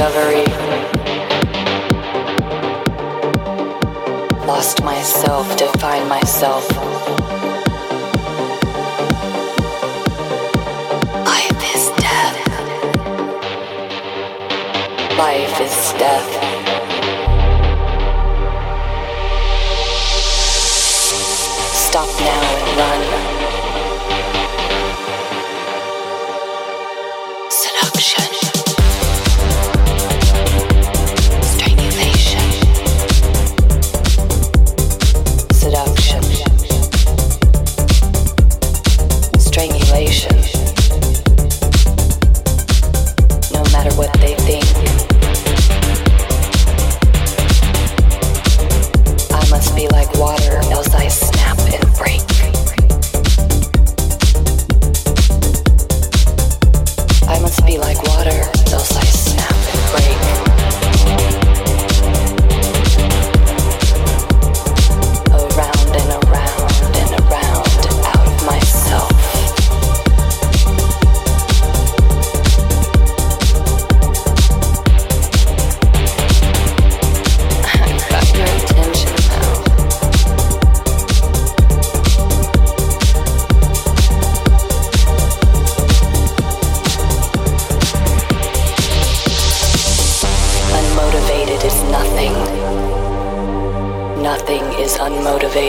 discovery. Lost myself to find myself. Life is death. Life is death. Stop now and run.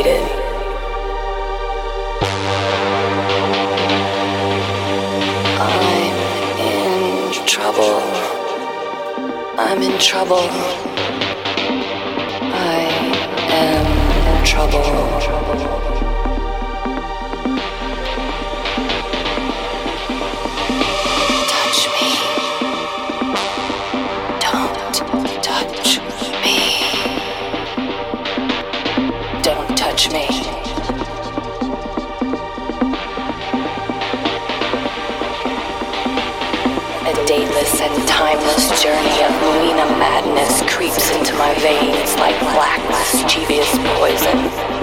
Unmotivated. I'm in trouble. I'm in trouble. I am in trouble. Timeless journey of Melina madness creeps into my veins like black, mischievous poison.